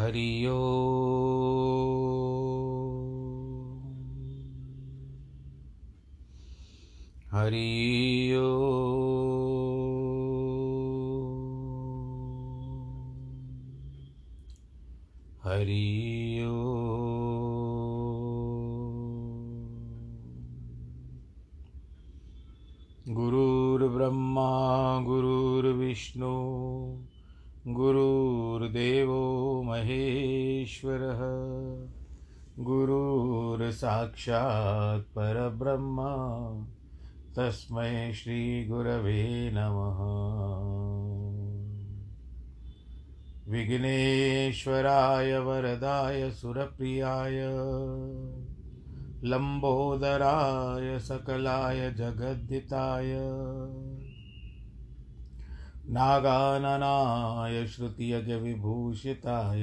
हरि हरि ओ गुरुर्साक्षात् परब्रह्म। तस्मै श्रीगुरवे नमः। विघ्नेश्वराय वरदाय सुरप्रियाय। लम्बोदराय सकलाय जगद्दिताय नागाननाय श्रुतियज्ञविभूषिताय।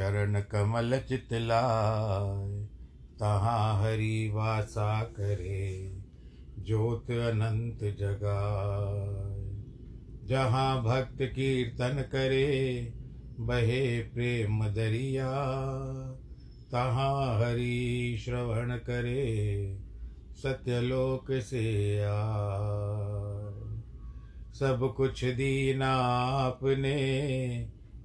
चरण कमल चितलाय तहाँ हरि वासा करे, ज्योत अनंत जगाए। जहाँ भक्त कीर्तन करे, बहे प्रेम दरिया। तहाँ हरि श्रवण करे, सत्यलोक से आए। सब कुछ दीना आपने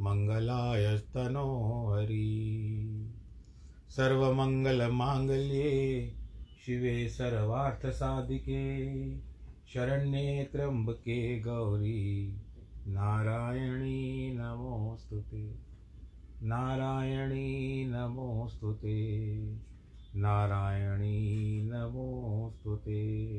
मङ्गलायस्तनो हरि सर्वमङ्गलमाङ्गल्ये शिवे सर्वार्थसाधिके, शरण्ये त्र्यम्बके गौरी। नारायणी नमोऽस्तु ते। नारायणी नमोऽस्तु ते। नारायणी नमोऽस्तु ते।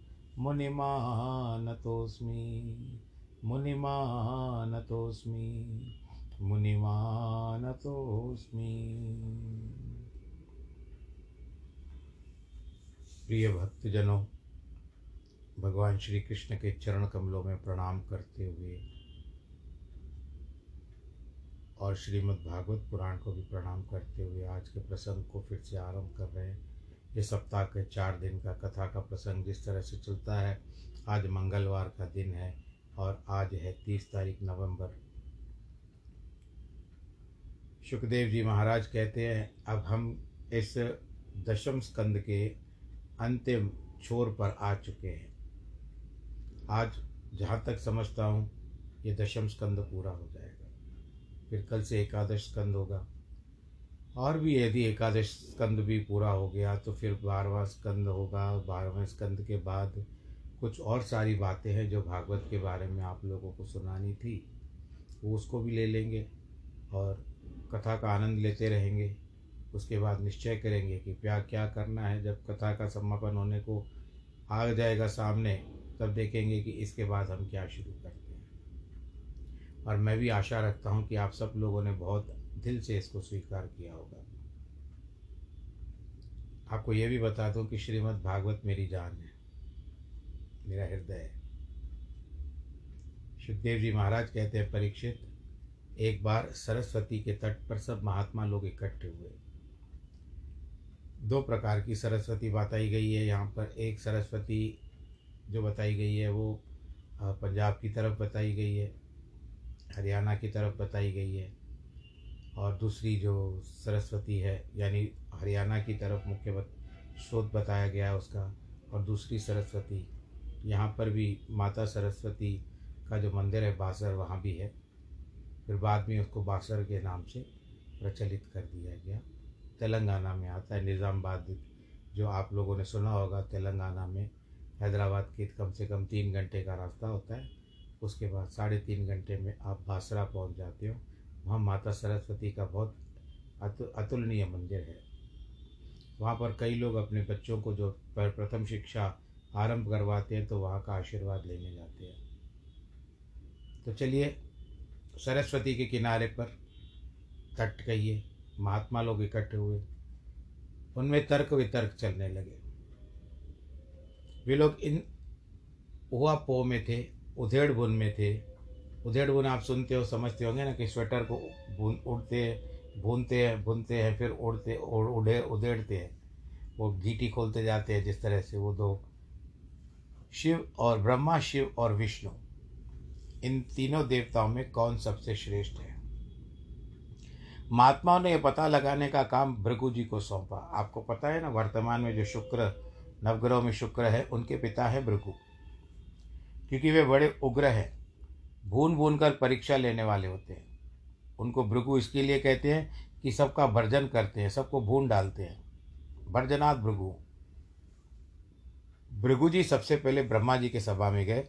मुनिमानतोऽस्मि मुनिमानतोऽस्मि मुनिमानतोऽस्मि प्रिय भक्तजनों, भगवान श्री कृष्ण के चरण कमलों में प्रणाम करते हुए और श्रीमद् भागवत पुराण को भी प्रणाम करते हुए आज के प्रसंग को फिर से आरंभ कर रहे हैं। ये सप्ताह के चार दिन का कथा का प्रसंग जिस तरह से चलता है, आज मंगलवार का दिन है और आज है तीस तारीख नवंबर। सुखदेव जी महाराज कहते हैं, अब हम इस दशम स्कंद के अंतिम छोर पर आ चुके हैं। आज जहाँ तक समझता हूँ, ये दशम स्कंद पूरा हो जाएगा। फिर कल से एकादश स्कंद होगा। और भी यदि एकादश स्कंद भी पूरा हो गया तो फिर बारहवा स्कंद होगा। बारहवें स्कंद के बाद कुछ और सारी बातें हैं जो भागवत के बारे में आप लोगों को सुनानी थी, वो उसको भी ले लेंगे और कथा का आनंद लेते रहेंगे। उसके बाद निश्चय करेंगे कि क्या क्या करना है। जब कथा का समापन होने को आ जाएगा सामने, तब देखेंगे कि इसके बाद हम क्या शुरू करते हैं। और मैं भी आशा रखता हूँ कि आप सब लोगों ने बहुत दिल से इसको स्वीकार किया होगा। आपको ये भी बता दूँ कि श्रीमद् भागवत मेरी जान है, मेरा हृदय है। सुखदेव जी महाराज कहते हैं, परीक्षित, एक बार सरस्वती के तट पर सब महात्मा लोग इकट्ठे हुए। दो प्रकार की सरस्वती बताई गई है। यहाँ पर एक सरस्वती जो बताई गई है, वो पंजाब की तरफ़ बताई गई है, हरियाणा की तरफ़ बताई गई है। और दूसरी जो सरस्वती है, यानी हरियाणा की तरफ़ मुख्य स्रोत बताया गया है उसका, और दूसरी सरस्वती, यहाँ पर भी माता सरस्वती का जो मंदिर है, बासर, वहाँ भी है। फिर बाद में उसको बासर के नाम से प्रचलित कर दिया गया। तेलंगाना में आता है, निज़ामबाद, जो आप लोगों ने सुना होगा, तेलंगाना में हैदराबाद के कम से कम तीन घंटे का रास्ता होता है। उसके बाद साढ़े तीन घंटे में आप बासरा पहुँच जाते हो। वहाँ माता सरस्वती का बहुत अतु, अतुलनीय मंदिर है। वहाँ पर कई लोग अपने बच्चों को जो प्रथम शिक्षा आरंभ करवाते हैं तो वहाँ का आशीर्वाद लेने जाते हैं। तो चलिए सरस्वती के किनारे पर तट कहिए महात्मा लोग इकट्ठे हुए। उनमें तर्क वितर्क चलने लगे। वे लोग इन हुआ पो में थे उधेड़ बुन में थे उधेड़ बुन आप सुनते हो, समझते होंगे ना कि स्वेटर को बुन उड़ते, भूनते हैं बुनते हैं, फिर उड़ते, उड़े उधेड़ते हैं। वो गीटी खोलते जाते हैं जिस तरह से वो दो शिव और ब्रह्मा, शिव और विष्णु, इन तीनों देवताओं में कौन सबसे श्रेष्ठ है? महात्माओं ने यह पता लगाने का काम भृगु जी को सौंपा। आपको पता है ना, वर्तमान में जो शुक्र, नवग्रहों में शुक्र है, उनके पिता है भृगु, क्योंकि वे बड़े उग्र हैं। भून भून कर परीक्षा लेने वाले होते हैं। उनको भृगु इसके लिए कहते हैं कि सबका भर्जन करते हैं, सबको भून डालते हैं। भर्जनाथ भृगु। भृगु जी सबसे पहले ब्रह्मा जी के सभा में गए,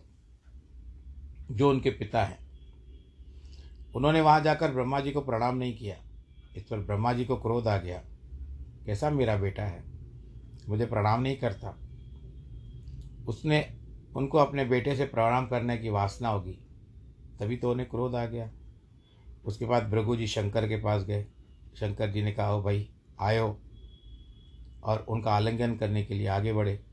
जो उनके पिता हैं। उन्होंने वहाँ जाकर ब्रह्मा जी को प्रणाम नहीं किया। इस पर ब्रह्मा जी को क्रोध आ गया, कैसा मेरा बेटा है? मुझे प्रणाम नहीं करता। उसने, उनको अपने बेटे से प्रणाम करने की वासना होगी। तभी तो उन्हें क्रोध आ गया। उसके बाद भृगु जी शंकर के पास गए। शंकर जी ने कहा हो भाई, आयो और उनका आलिंगन करने के लिए आगे बढ़े।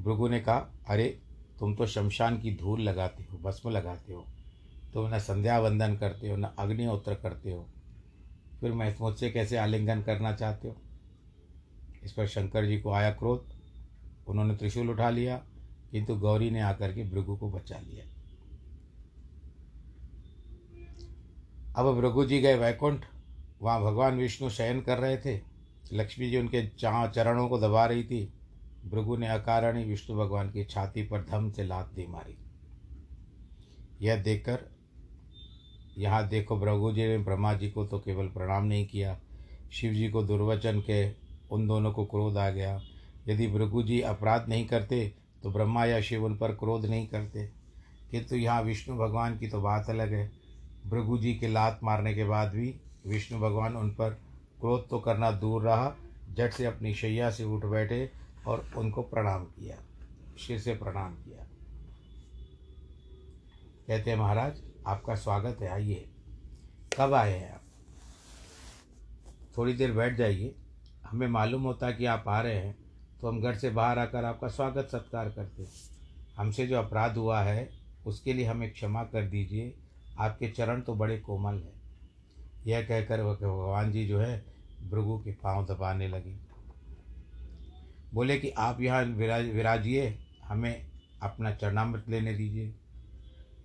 भृगु ने कहा, अरे, तुम तो शमशान की धूल लगाते हो, भस्म लगाते हो। तुम न संध्या वंदन करते हो, न अग्निहोत्र करते हो। फिर मैं मुझसे कैसे आलिंगन करना चाहते हो? इस पर शंकर जी को आया क्रोध। उन्होंने त्रिशूल उठा लिया, किंतु गौरी ने आकर के भृगु को बचा लिया। अब भृगु जी गए वैकुंठ। वहाँ भगवान विष्णु शयन कर रहे थे। लक्ष्मी जी उनके चाह चरणों को दबा रही थी। भृगु ने अकारण ही विष्णु भगवान की छाती पर धम से लात दी मारी। यह देखकर, यहाँ देखो भृगु जी ने ब्रह्मा जी को तो केवल प्रणाम नहीं किया। शिव जी को दुर्वचन के उन दोनों को क्रोध आ गया। यदि भृगु जी अपराध नहीं करते तो ब्रह्मा या शिव उन पर क्रोध नहीं करते। किंतु यहाँ विष्णु भगवान की तो बात अलग है। भृगु जी के लात मारने के बाद भी विष्णु भगवान उन पर क्रोध तो करना दूर रहा, झट से अपनी शैया से उठ बैठे और उनको प्रणाम किया शिर से प्रणाम किया। कहते हैं, महाराज, आपका स्वागत है, आइए। कब आए हैं आप? थोड़ी देर बैठ जाइए। हमें मालूम होता कि आप आ रहे हैं तो हम घर से बाहर आकर आपका स्वागत सत्कार करते हमसे जो अपराध हुआ है, उसके लिए हमें क्षमा कर दीजिए आपके चरण तो बड़े कोमल हैं। यह कहकर वह भगवान जी जो है, भृगु के पाँव दबाने लगे। बोले कि आप यहाँ विराज, विराजिए, हमें अपना चरणामृत लेने दीजिए।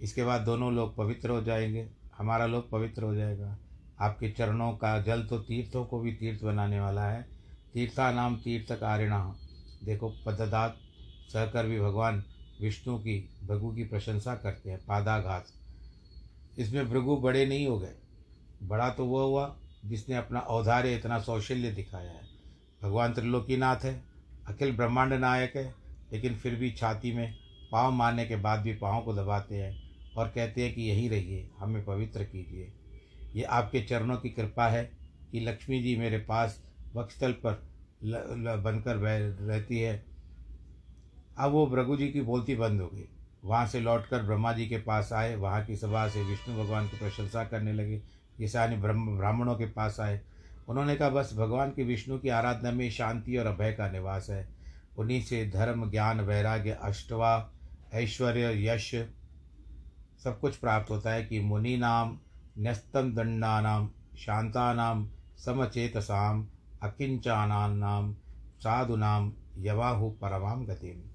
इसके बाद दोनों लोग पवित्र हो जाएँगे। हमारा लोग पवित्र हो जाएगा। आपके चरणों का जल तो तीर्थों को भी तीर्थ बनाने वाला है। तीर्था नाम तीर्थ कारिणा देखो पददात सहकर भी भगवान विष्णु की, भृगु की प्रशंसा करते हैं, पादाघात। इसमें भृगु बड़े नहीं हो गए। बड़ा तो वह हुआ जिसने अपना औधार्य इतना सौशल्य दिखाया है। भगवान त्रिलोकीनाथ है, अखिल ब्रह्मांड नायक है, लेकिन फिर भी छाती में पाँव मारने के बाद भी पाँव को दबाते हैं और कहते हैं कि यहीं रहिए, हमें पवित्र कीजिए। ये आपके चरणों की कृपा है कि लक्ष्मी जी मेरे पास वक्षस्थल पर बनकर रहती है। अब वो भृगु जी की बोलती बंद हो गई। वहाँ से लौटकर ब्रह्मा जी के पास आए। वहाँ की सभा से विष्णु भगवान की प्रशंसा करने लगे। ये सारे ब्रह्म, ब्राह्मणों के पास आए। उन्होंने कहा, बस भगवान की विष्णु की आराधना में शांति और अभय का निवास है। उन्हीं से धर्म, ज्ञान, वैराग्य, अष्टवा, ऐश्वर्य, यश सब कुछ प्राप्त होता है कि मुनि नाम न्यस्तम दंडानाम शांतानाम, समचेतसाम अकिंचानाम साधुनाम, यवाहु परमाम गतिम।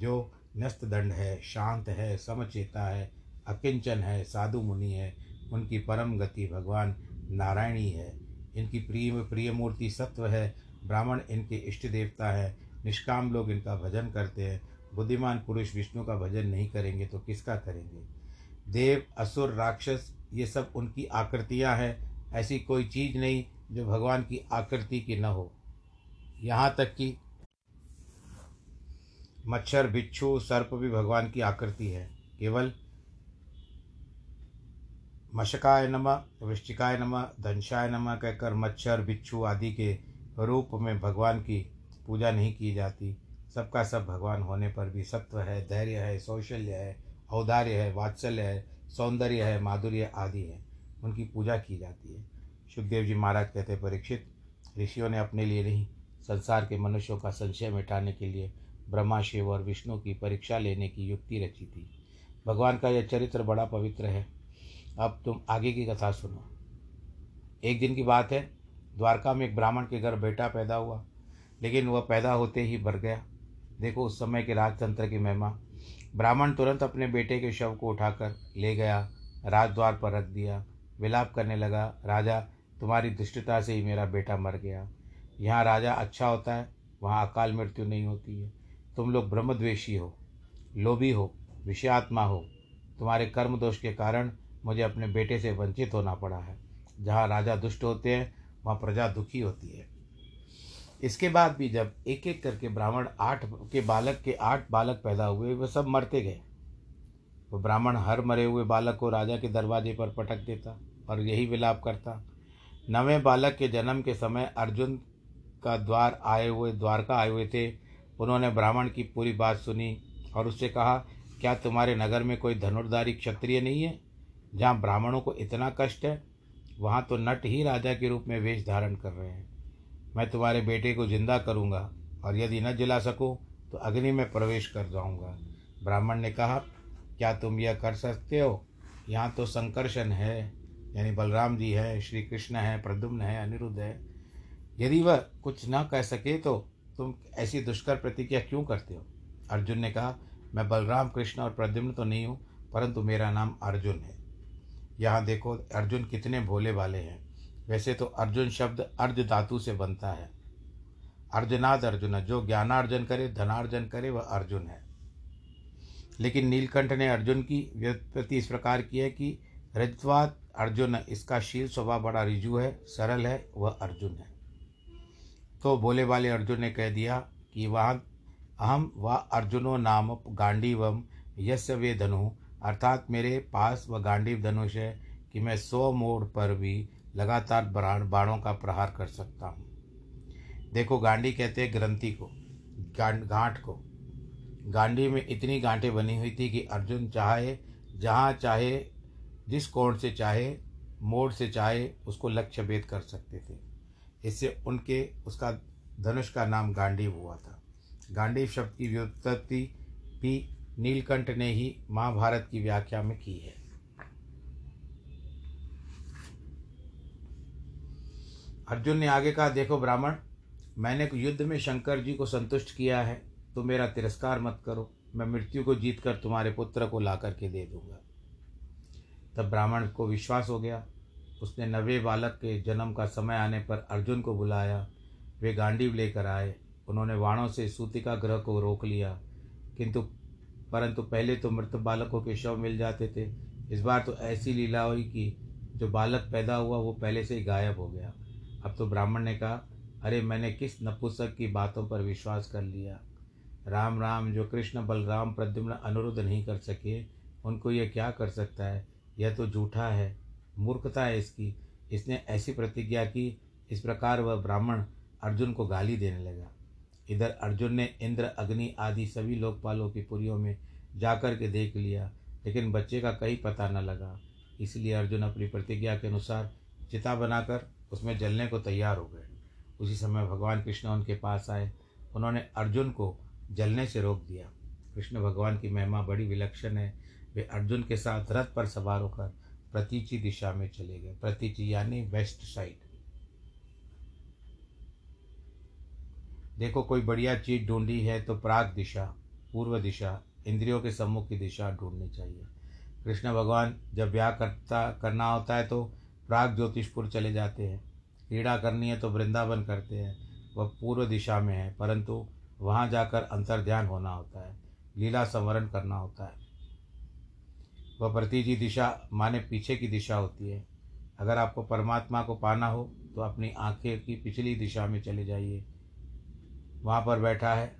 जो न्यस्त दंड है, शांत है, समचेता है, अकिंचन है, साधु मुनि है, उनकी परम गति भगवान नारायणी है। इनकी प्रिय प्रिय मूर्ति सत्व है, ब्राह्मण इनके इष्ट देवता है, निष्काम लोग इनका भजन करते हैं, बुद्धिमान पुरुष विष्णु का भजन नहीं करेंगे तो किसका करेंगे? देव, असुर, राक्षस, ये सब उनकी आकृतियाँ हैं, ऐसी कोई चीज़ नहीं जो भगवान की आकृति की न हो। यहाँ तक कि मच्छर बिच्छू सर्प भी भगवान की आकृति है। केवल मशकाय नम, वृश्चिकाय नम, दंशाय नम कहकर मच्छर बिच्छू आदि के रूप में भगवान की पूजा नहीं की जाती। सबका सब भगवान होने पर भी सत्व है, धैर्य है सौशल्य है, औदार्य है, वात्सल्य है, सौंदर्य है, माधुर्य आदि है। उनकी पूजा की जाती है। सुखदेव जी महाराज कहते परीक्षित, ऋषियों ने अपने लिए नहीं, संसार के मनुष्यों का संशय मिटाने के लिए ब्रह्मा, शिव और विष्णु की परीक्षा लेने की युक्ति रची थी। भगवान का यह चरित्र बड़ा पवित्र है। अब तुम आगे की कथा सुनो। एक दिन की बात है, द्वारका में एक ब्राह्मण के घर बेटा पैदा हुआ, लेकिन वह पैदा होते ही भर गया। देखो, उस समय के राजतंत्र की महिमा। ब्राह्मण तुरंत अपने बेटे के शव को उठाकर ले गया, राजद्वार पर रख दिया। विलाप करने लगा, राजा, तुम्हारी दुष्टता से ही मेरा बेटा मर गया। यहाँ राजा अच्छा होता है, वहाँ अकाल मृत्यु नहीं होती है। तुम लोग ब्रह्मद्वेषी हो, लोभी हो, विषयात्मा हो। तुम्हारे कर्म दोष के कारण मुझे अपने बेटे से वंचित होना पड़ा है। जहाँ राजा दुष्ट होते हैं, वहाँ प्रजा दुखी होती है। इसके बाद भी जब एक एक करके ब्राह्मण आठ के बालक के आठ बालक पैदा हुए, वे सब मरते गए। वो ब्राह्मण हर मरे हुए बालक को राजा के दरवाजे पर पटक देता और यही विलाप करता। नवें बालक के जन्म के समय अर्जुन का द्वार आए हुए, द्वारका आए हुए थे। उन्होंने ब्राह्मण की पूरी बात सुनी और उससे कहा, क्या तुम्हारे नगर में कोई धनुर्धारी क्षत्रिय नहीं है, जहाँ ब्राह्मणों को इतना कष्ट है? वहाँ तो नट ही राजा के रूप में वेश धारण कर रहे हैं। मैं तुम्हारे बेटे को ज़िंदा करूँगा और यदि न जिला सकूँ तो अग्नि में प्रवेश कर जाऊँगा। ब्राह्मण ने कहा, क्या तुम यह कर सकते हो? यहाँ तो संकर्षण है, यानी बलराम जी है श्री कृष्ण है, प्रद्युम्न है, अनिरुद्ध है। यदि वह कुछ न कह सके तो तुम ऐसी दुष्कर प्रतिज्ञा क्यों करते हो? अर्जुन ने कहा, मैं बलराम कृष्ण और प्रद्युम्न तो नहीं हूँ, परंतु मेरा नाम अर्जुन है। यहाँ देखो, अर्जुन कितने भोले वाले हैं। वैसे तो अर्जुन शब्द अर्ध धातु से बनता है। अर्जुनाद अर्जुन जो ज्ञानार्जन करे, धनार्जन करे, वह अर्जुन है। लेकिन नीलकंठ ने अर्जुन की व्युत्पत्ति इस प्रकार की है कि रजत्वात अर्जुन, इसका शील स्वभाव बड़ा रिजु है, सरल है, वह अर्जुन है। तो बोले वाले अर्जुन ने कह दिया कि वह, अहम व अर्जुनो नाम गांडीवम यस्य वे धनु। अर्थात मेरे पास वह गांडीव धनुष है कि मैं सौ मोड़ पर भी लगातार बाणों का प्रहार कर सकता हूँ। देखो, गांडी कहते हैं ग्रंथि को गांठ को। गांडी में इतनी गांठें बनी हुई थी कि अर्जुन चाहे, जहाँ चाहे, जिस कोण से चाहे, मोड़ से चाहे, उसको लक्ष्य भेद कर सकते थे। इससे उनके, उसका धनुष का नाम गांडीव हुआ था। गांडीव शब्द की व्युत्पत्ति भी नीलकंठ ने ही महाभारत की व्याख्या में की है। अर्जुन ने आगे कहा, देखो ब्राह्मण, मैंने युद्ध में शंकर जी को संतुष्ट किया है तो मेरा तिरस्कार मत करो। मैं मृत्यु को जीत कर तुम्हारे पुत्र को ला करके दे दूँगा। तब ब्राह्मण को विश्वास हो गया। उसने नवे बालक के जन्म का समय आने पर अर्जुन को बुलाया। वे गांडीव लेकर आए। उन्होंने वाणों से सूतिका ग्रह को रोक लिया। किंतु, परंतु पहले तो मृत बालकों के शव मिल जाते थे। इस बार तो ऐसी लीला हुई कि जो बालक पैदा हुआ, वो पहले से ही गायब हो गया। अब तो ब्राह्मण ने कहा, अरे, मैंने किस नपुंसक की बातों पर विश्वास कर लिया? राम राम, जो कृष्ण बलराम प्रद्युम्न अनुरुद्ध नहीं कर सके, उनको यह क्या कर सकता है? यह तो झूठा है। मूर्खता है इसकी। इसने ऐसी प्रतिज्ञा की, इस प्रकार वह ब्राह्मण अर्जुन को गाली देने लगा। इधर अर्जुन ने इंद्र, अग्नि आदि सभी लोकपालों की पुरियों में जाकर के देख लिया, लेकिन बच्चे का कहीं पता न लगा। इसलिए अर्जुन अपनी प्रतिज्ञा के अनुसार चिता बनाकर उसमें जलने को तैयार हो गए। उसी समय भगवान कृष्ण उनके पास आए। उन्होंने अर्जुन को जलने से रोक दिया। कृष्ण भगवान की महिमा बड़ी विलक्षण है। वे अर्जुन के साथ रथ पर सवार होकर प्रतीची दिशा में चले गए। प्रतीची यानी वेस्ट साइड। देखो, कोई बढ़िया चीज़ ढूंढी है तो प्राग दिशा, पूर्व दिशा, इंद्रियों के सम्मुख की दिशा ढूंढनी चाहिए। कृष्ण भगवान जब ब्याह करता, करना होता है तो प्राग ज्योतिषपुर चले जाते हैं। क्रीड़ा करनी है तो वृंदावन करते हैं। वह पूर्व दिशा में है, परंतु वहाँ जाकर अंतर ध्यान होना होता है। लीला संवरण करना होता है। वह प्रतिजी दिशा माने पीछे की दिशा होती है। अगर आपको परमात्मा को पाना हो तो अपनी आँखें की पिछली दिशा में चले जाइए। वहाँ पर बैठा है,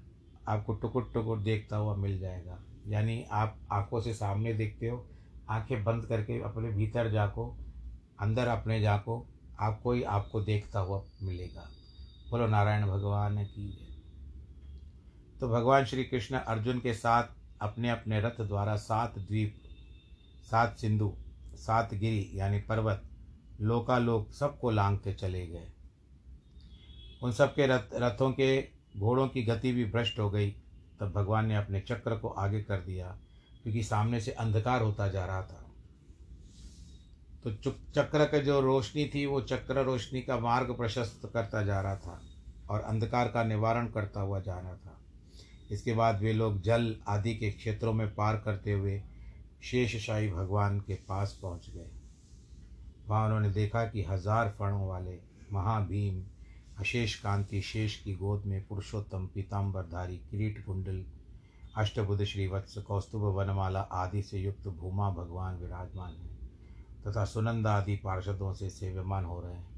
आपको टुकुर टुकुर देखता हुआ मिल जाएगा। यानी आप आँखों से सामने देखते हो, आँखें बंद करके अपने भीतर जाको, अंदर अपने जाको, आपको ही आपको देखता हुआ मिलेगा। बोलो, नारायण भगवान की तो भगवान श्री कृष्ण अर्जुन के साथ अपने अपने रथ द्वारा सात द्वीप सात सिंधु, सात गिरी यानी पर्वत, लोकालोक सबको लांघते चले गए। उन सबके रथ, रथों के घोड़ों की गति भी भ्रष्ट हो गई। तब भगवान ने अपने चक्र को आगे कर दिया, क्योंकि सामने से अंधकार होता जा रहा था। तो चुप चक्र का जो रोशनी थी, वो चक्र रोशनी का मार्ग प्रशस्त करता जा रहा था और अंधकार का निवारण करता हुआ जा रहा था। इसके बाद वे लोग जल आदि के क्षेत्रों में पार करते हुए शेषशाही भगवान के पास पहुँच गए। वहाँ उन्होंने देखा कि हज़ार फणों वाले महाभीम अशेष कांति शेष की गोद में पुरुषोत्तम पीताम्बरधारी किरीट कुंडल अष्टबुद्ध श्रीवत्स, कौस्तुभ वनमाला आदि से युक्त भूमा भगवान विराजमान हैं तथा सुनंदा आदि पार्षदों से सेव्यमान हो रहे हैं।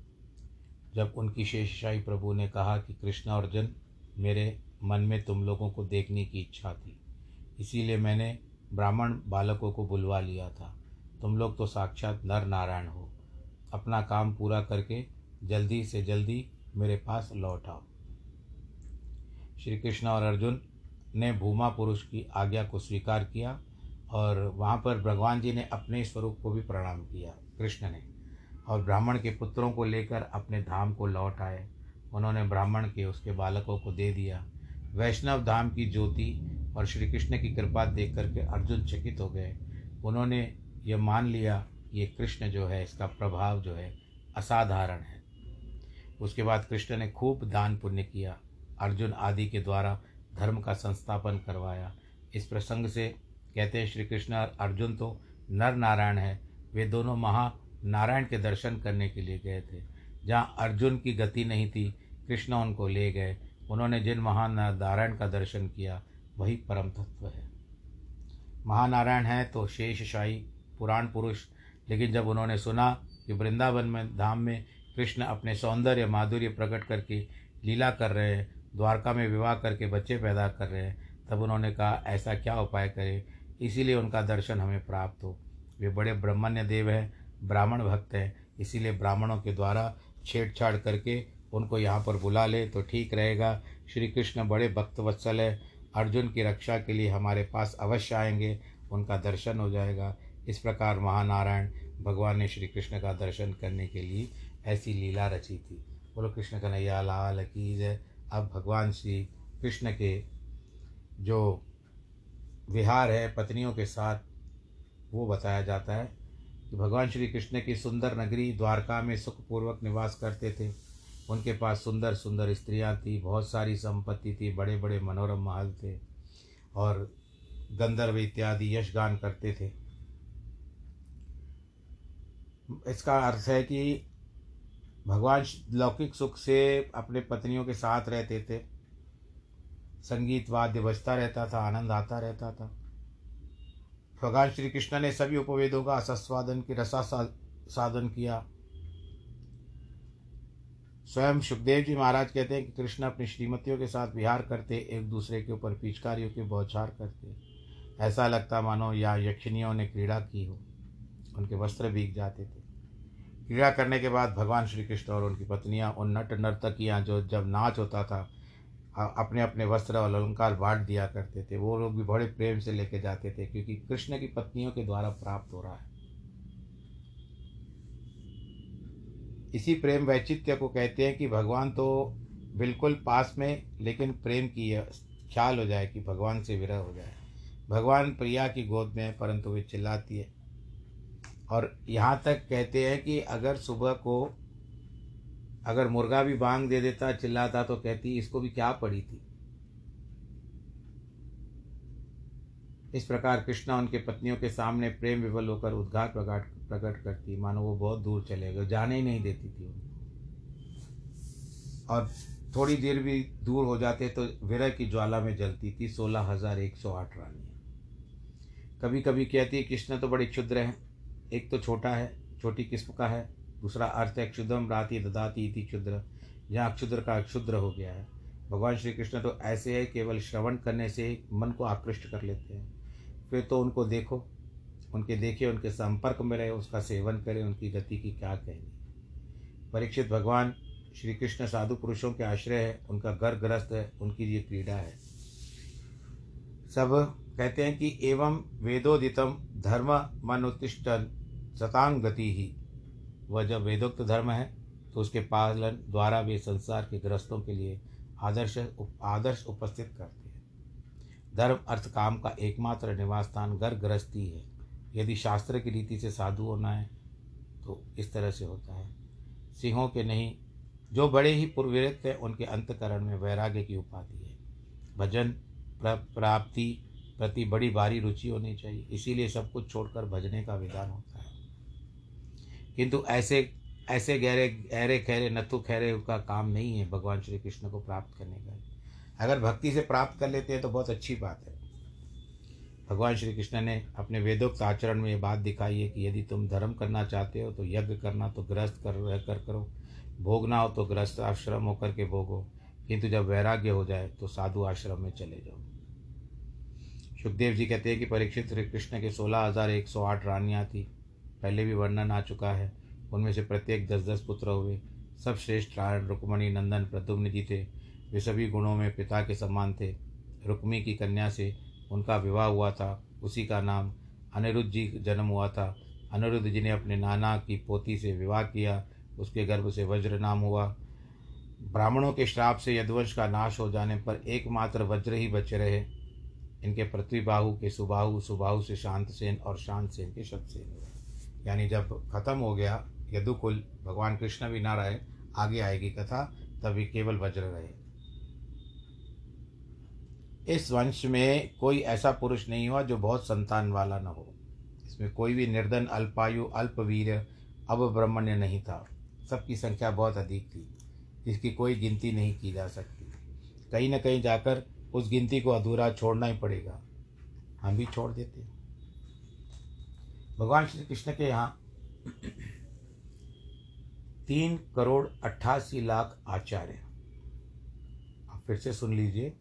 जब उनकी शेषशाही प्रभु ने कहा कि कृष्ण अर्जुन मेरे मन में तुम लोगों को देखने की इच्छा थी, इसीलिए मैंने ब्राह्मण बालकों को बुलवा लिया था। तुम लोग तो साक्षात नर नारायण हो। अपना काम पूरा करके जल्दी से जल्दी मेरे पास लौट आओ। श्री कृष्ण और अर्जुन ने भूमा पुरुष की आज्ञा को स्वीकार किया और वहाँ पर भगवान जी ने अपने स्वरूप को भी प्रणाम किया, कृष्ण ने। और ब्राह्मण के पुत्रों को लेकर अपने धाम को लौट आए। उन्होंने ब्राह्मण के उसके बालकों को दे दिया। वैष्णव धाम की ज्योति और श्री कृष्ण की कृपा देख करके अर्जुन चकित हो गए। उन्होंने ये मान लिया, ये कृष्ण जो है, इसका प्रभाव जो है, असाधारण है। उसके बाद कृष्ण ने खूब दान पुण्य किया। अर्जुन आदि के द्वारा धर्म का संस्थापन करवाया। इस प्रसंग से कहते हैं, श्री कृष्ण और अर्जुन तो नर नारायण है। वे दोनों महा नारायण के दर्शन करने के लिए गए थे। जहाँ अर्जुन की गति नहीं थी, कृष्ण उनको ले गए। उन्होंने जिन महान नारायण का दर्शन किया वही परम तत्व है। महानारायण है तो शेषशाही पुराण पुरुष। लेकिन जब उन्होंने सुना कि वृंदावन में, धाम में कृष्ण अपने सौंदर्य, माधुर्य प्रकट करके लीला कर रहे हैं, द्वारका में विवाह करके बच्चे पैदा कर रहे हैं, तब उन्होंने कहा, ऐसा क्या उपाय करें? इसीलिए उनका दर्शन हमें प्राप्त हो। वे बड़े ब्रह्मण्य देव हैं, ब्राह्मण भक्त हैं, इसीलिए ब्राह्मणों के द्वारा छेड़छाड़ करके उनको यहाँ पर बुला ले तो ठीक रहेगा। श्री कृष्ण बड़े भक्त वत्सल है अर्जुन की रक्षा के लिए हमारे पास अवश्य आएँगे, उनका दर्शन हो जाएगा। इस प्रकार महानारायण भगवान ने श्री कृष्ण का दर्शन करने के लिए ऐसी लीला रची थी। बोलो, कृष्ण कन्हैया, लाल की जय। अब भगवान श्री कृष्ण के जो विहार है, पत्नियों के साथ, वो बताया जाता है कि भगवान श्री कृष्ण की सुंदर नगरी द्वारका में सुखपूर्वक निवास करते थे। उनके पास सुंदर सुंदर स्त्रियाँ थी, बहुत सारी संपत्ति थी बड़े बड़े मनोरम महल थे और गंधर्व इत्यादि यशगान करते थे। इसका अर्थ है कि भगवान लौकिक सुख से अपने पत्नियों के साथ रहते थे। संगीत, वाद्य बजता रहता था, आनंद आता रहता था। भगवान श्री कृष्ण ने सभी उपवेदों का असस्वादन की रसा साधन किया। स्वयं सुखदेव जी महाराज कहते हैं कि कृष्ण अपनी श्रीमतियों के साथ विहार करते, एक दूसरे के ऊपर पिचकारियों के बौछार करते। ऐसा लगता मानो या यक्षिणियों ने क्रीड़ा की हो। उनके वस्त्र भीग जाते थे। क्रीड़ा करने के बाद भगवान श्री कृष्ण और उनकी पत्नियाँ उन नट नर्तकियाँ जो जब नाच होता था अपने अपने वस्त्र और अलंकार बांट दिया करते थे। वो लोग भी बड़े प्रेम से लेके जाते थे, क्योंकि कृष्ण की पत्नियों के द्वारा प्राप्त हो रहा है। इसी प्रेम वैचित्य को कहते हैं कि भगवान तो बिल्कुल पास में, लेकिन प्रेम की ख्याल हो जाए कि भगवान से विरह हो जाए। भगवान प्रिया की गोद में है, परंतु वे चिल्लाती है। और यहाँ तक कहते हैं कि अगर सुबह को अगर मुर्गा भी बांग दे देता, चिल्लाता तो कहती, इसको भी क्या पड़ी थी? इस प्रकार कृष्णा उनके पत्नियों के सामने प्रेम विवल होकर उद्घाट प्रकट प्रकट करती, मानो वो बहुत दूर चले गए, जाने ही नहीं देती थी उनको। और थोड़ी देर भी दूर हो जाते तो विरह की ज्वाला में जलती थी, सोलह हज़ार एक सौ आठ रानियाँ। कभी कभी कहती है, कृष्ण तो बड़े क्षुद्र हैं, एक तो छोटा है, छोटी किस्म का है, दूसरा अर्थ है क्षुद्रम राति ददाती इति क्षुद्र, यहाँ क्षुद्र का क्षुद्र हो गया है। भगवान श्री कृष्ण तो ऐसे है, केवल श्रवण करने से मन को आकृष्ट कर लेते हैं। फिर तो उनको देखो उनके देखे उनके संपर्क में रहे उसका सेवन करें उनकी गति की क्या कहनी। परीक्षित भगवान श्री कृष्ण साधु पुरुषों के आश्रय है उनका घर ग्रस्त है उनकी ये क्रीड़ा है। सब कहते हैं कि एवं वेदोदितम धर्म मनुतिष्ठन सतांग गति ही। वह जब वेदोक्त धर्म है तो उसके पालन द्वारा वे संसार के ग्रस्तों के लिए आदर्श उप, आदर्श उपस्थित करते हैं। धर्म अर्थ काम का एकमात्र निवास स्थान घर गृहस्थी है। यदि शास्त्र की रीति से साधु होना है तो इस तरह से होता है। सिंहों के नहीं, जो बड़े ही पूर्वृत्त हैं, उनके अंतकरण में वैराग्य की उपाधि है। भजन प्राप्ति प्रति बड़ी भारी रुचि होनी चाहिए, इसीलिए सब कुछ छोड़कर भजने का विधान होता है। किंतु ऐसे ऐसे गहरे गहरे खहरे नथु खहरे का काम नहीं है भगवान श्री कृष्ण को प्राप्त करने का। अगर भक्ति से प्राप्त कर लेते हैं तो बहुत अच्छी बात है। भगवान श्री कृष्ण ने अपने वेदोक्त आचरण में ये बात दिखाई है कि यदि तुम धर्म करना चाहते हो तो यज्ञ करना तो ग्रस्त कर, रह कर करो। भोगना हो तो ग्रस्त आश्रम होकर के भोगो। किंतु जब वैराग्य हो जाए तो साधु आश्रम में चले जाओ। सुखदेव जी कहते हैं कि परीक्षित श्री कृष्ण के सोलह हज़ार एक सौ आठ रानियाँ थी। पहले भी वर्णन आ चुका है। उनमें से प्रत्येक दस दस पुत्र हुए। सब श्रेष्ठ रुक्मणी, नंदन, प्रद्युम्न जी थे। वे सभी गुणों में पिता के समान थे। रुक्मी की कन्या से उनका विवाह हुआ था। उसी का नाम अनिरुद्ध जी जन्म हुआ था। अनिरुद्ध जी ने अपने नाना की पोती से विवाह किया। उसके गर्भ से वज्र नाम हुआ। ब्राह्मणों के श्राप से यदवंश का नाश हो जाने पर एकमात्र वज्र ही बचे रहे। इनके पृथ्वी बाहु के सुबाहु सुबाहु से शांत सेन और शांत सेन के शतसेन हुए। यानी जब खत्म हो गया, यदुकुल भगवान कृष्ण भी ना रहे आगे आएगी कथा, तभी केवल वज्र रहे। इस वंश में कोई ऐसा पुरुष नहीं हुआ जो बहुत संतान वाला न हो। इसमें कोई भी निर्धन, अल्पायु, अल्पवीर, अब ब्रह्मण्य नहीं था। सबकी संख्या बहुत अधिक थी, जिसकी कोई गिनती नहीं की जा सकती। कहीं ना कहीं जाकर उस गिनती को अधूरा छोड़ना ही पड़ेगा। हम भी छोड़ देते हैं। भगवान श्री कृष्ण के यहाँ तीन करोड़ अट्ठासी लाख आचार्य आप फिर से सुन लीजिए।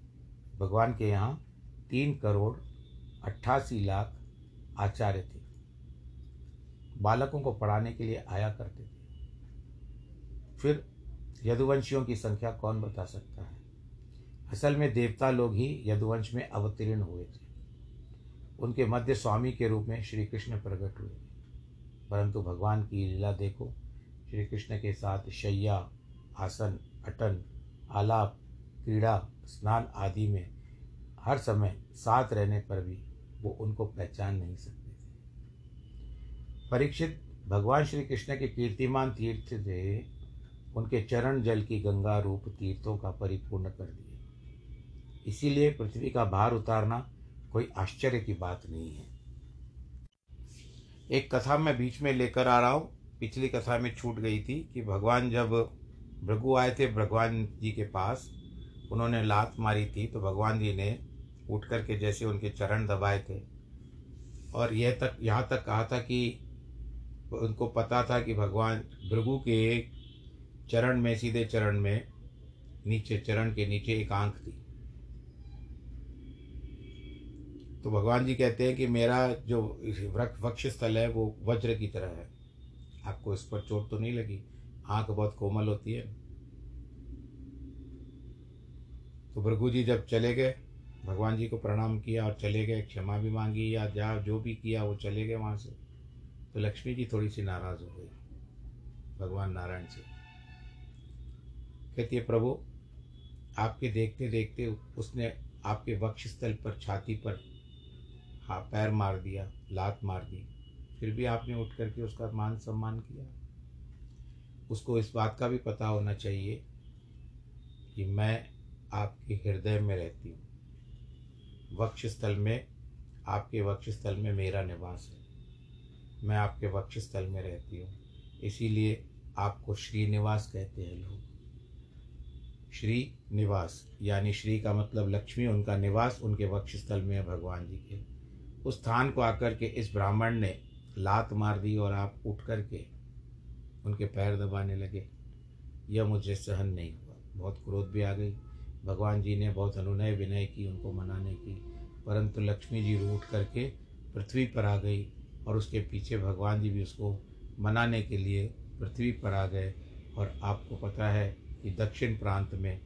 भगवान के यहाँ तीन करोड़ अट्ठासी लाख आचार्य थे। बालकों को पढ़ाने के लिए आया करते थे। फिर यदुवंशियों की संख्या कौन बता सकता है? असल में देवता लोग ही यदुवंश में अवतीर्ण हुए थे। उनके मध्य स्वामी के रूप में श्री कृष्ण प्रकट हुए। परंतु भगवान की लीला देखो। श्री कृष्ण के साथ शैया आसन, अटन, आलाप क्रीड़ा स्नान आदि में हर समय साथ रहने पर भी वो उनको पहचान नहीं सकते थे। परीक्षित भगवान श्री कृष्ण के कीर्तिमान तीर्थ थे, उनके चरण जल की गंगा रूप तीर्थों का परिपूर्ण कर दिए। इसीलिए पृथ्वी का भार उतारना कोई आश्चर्य की बात नहीं है। एक कथा मैं बीच में लेकर आ रहा हूँ। पिछली कथा में छूट गई थी कि भगवान जब भृगु आए थे, भगवान जी के पास उन्होंने लात मारी थी तो भगवान जी ने उठ कर के जैसे उनके चरण दबाए थे। और यह तक, यहाँ तक कहा था कि उनको पता था कि भगवान भृगु के चरण में, सीधे चरण में, नीचे, चरण के नीचे एक आँख थी। तो भगवान जी कहते हैं कि मेरा जो वक्ष स्थल है, वो वज्र की तरह है। आपको इस पर चोट तो नहीं लगी? आँख बहुत कोमल होती है। तो भृगु जी जब चले गए, भगवान जी को प्रणाम किया और चले गए, क्षमा भी मांगी या जा जो भी किया वो चले गए वहाँ से तो लक्ष्मी जी थोड़ी सी नाराज़ हो गई, भगवान नारायण से। कहती है, प्रभु, आपके देखते देखते उसने आपके वक्ष स्थल पर, छाती पर हाँ पैर मार दिया, लात मार दी, फिर भी आपने उठ करके उसका मान सम्मान किया? उसको इस बात का भी पता होना चाहिए कि मैं आपके हृदय में रहती हूँ। वक्ष स्थल में, आपके वक्ष स्थल में मेरा निवास है। मैं आपके वक्ष स्थल में रहती हूँ। इसीलिए आपको श्रीनिवास कहते हैं लोग। श्री निवास यानी श्री का मतलब लक्ष्मी, उनका निवास उनके वक्ष स्थल में है भगवान जी के। उस स्थान को आकर के इस ब्राह्मण ने लात मार दी और आप उठ कर के उनके पैर दबाने लगे। यह मुझे सहन नहीं हुआ। बहुत क्रोध भी आ गई। भगवान जी ने बहुत अनुनय विनय की उनको मनाने की। परंतु लक्ष्मी जी रूठ करके पृथ्वी पर आ गई और उसके पीछे भगवान जी भी उसको मनाने के लिए पृथ्वी पर आ गए। और आपको पता है कि दक्षिण प्रांत में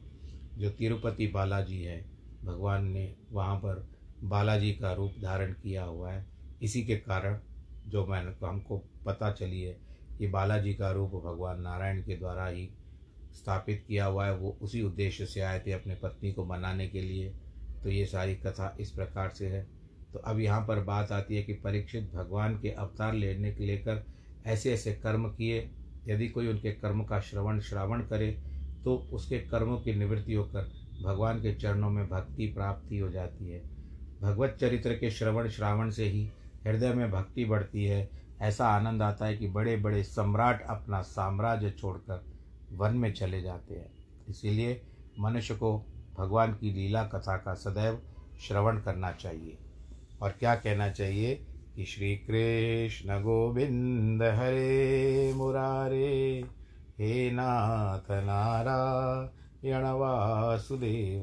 जो तिरुपति बालाजी है, भगवान ने वहाँ पर बालाजी का रूप धारण किया हुआ है। इसी के कारण जो मैंने हमको पता चली है कि बालाजी का रूप भगवान नारायण के द्वारा ही स्थापित किया हुआ है, वो उसी उद्देश्य से आए थे अपने पत्नी को मनाने के लिए। तो ये सारी कथा इस प्रकार से है। तो अब यहाँ पर बात आती है कि परीक्षित भगवान के अवतार लेने के लेकर ऐसे ऐसे कर्म किए। यदि कोई उनके कर्म का श्रवण श्रावण करे तो उसके कर्मों की निवृत्ति होकर भगवान के चरणों में भक्ति प्राप्ति हो जाती है। भगवत चरित्र के श्रवण श्रावण से ही हृदय में भक्ति बढ़ती है। ऐसा आनंद आता है कि बड़े बड़े सम्राट अपना साम्राज्य छोड़कर वन में चले जाते हैं। इसीलिए मनुष्य को भगवान की लीला कथा का सदैव श्रवण करना चाहिए। और क्या कहना चाहिए? कि श्री कृष्ण गोविंद हरे मुरारे, हे नाथ नारायण वासुदेव,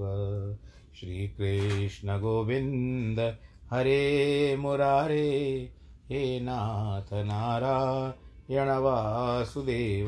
श्री कृष्ण गोविंद हरे मुरारे, हे नाथ नारायण वासुदेव।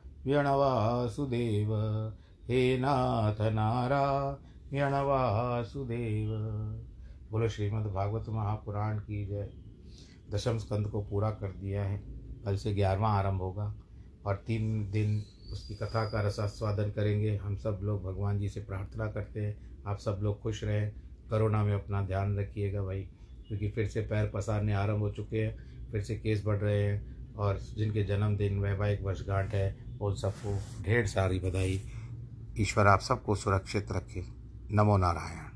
वासुदेव हे नाथ नारायण वासुदेव बोलो, श्रीमद् भागवत महापुराण की जय। दशम स्कंद को पूरा कर दिया है। कल से ग्यारहवा आरंभ होगा और तीन दिन उसकी कथा का रसास्वादन करेंगे। हम सब लोग भगवान जी से प्रार्थना करते हैं। आप सब लोग खुश रहें। कोरोना में अपना ध्यान रखिएगा भाई, क्योंकि फिर से पैर पसारने आरंभ हो चुके हैं। फिर से केस बढ़ रहे हैं और जिनके जन्मदिन वैवाहिक वर्षगांठ है उन सबको ढेर सारी बधाई। ईश्वर आप सबको सुरक्षित रखे। नमो नारायण।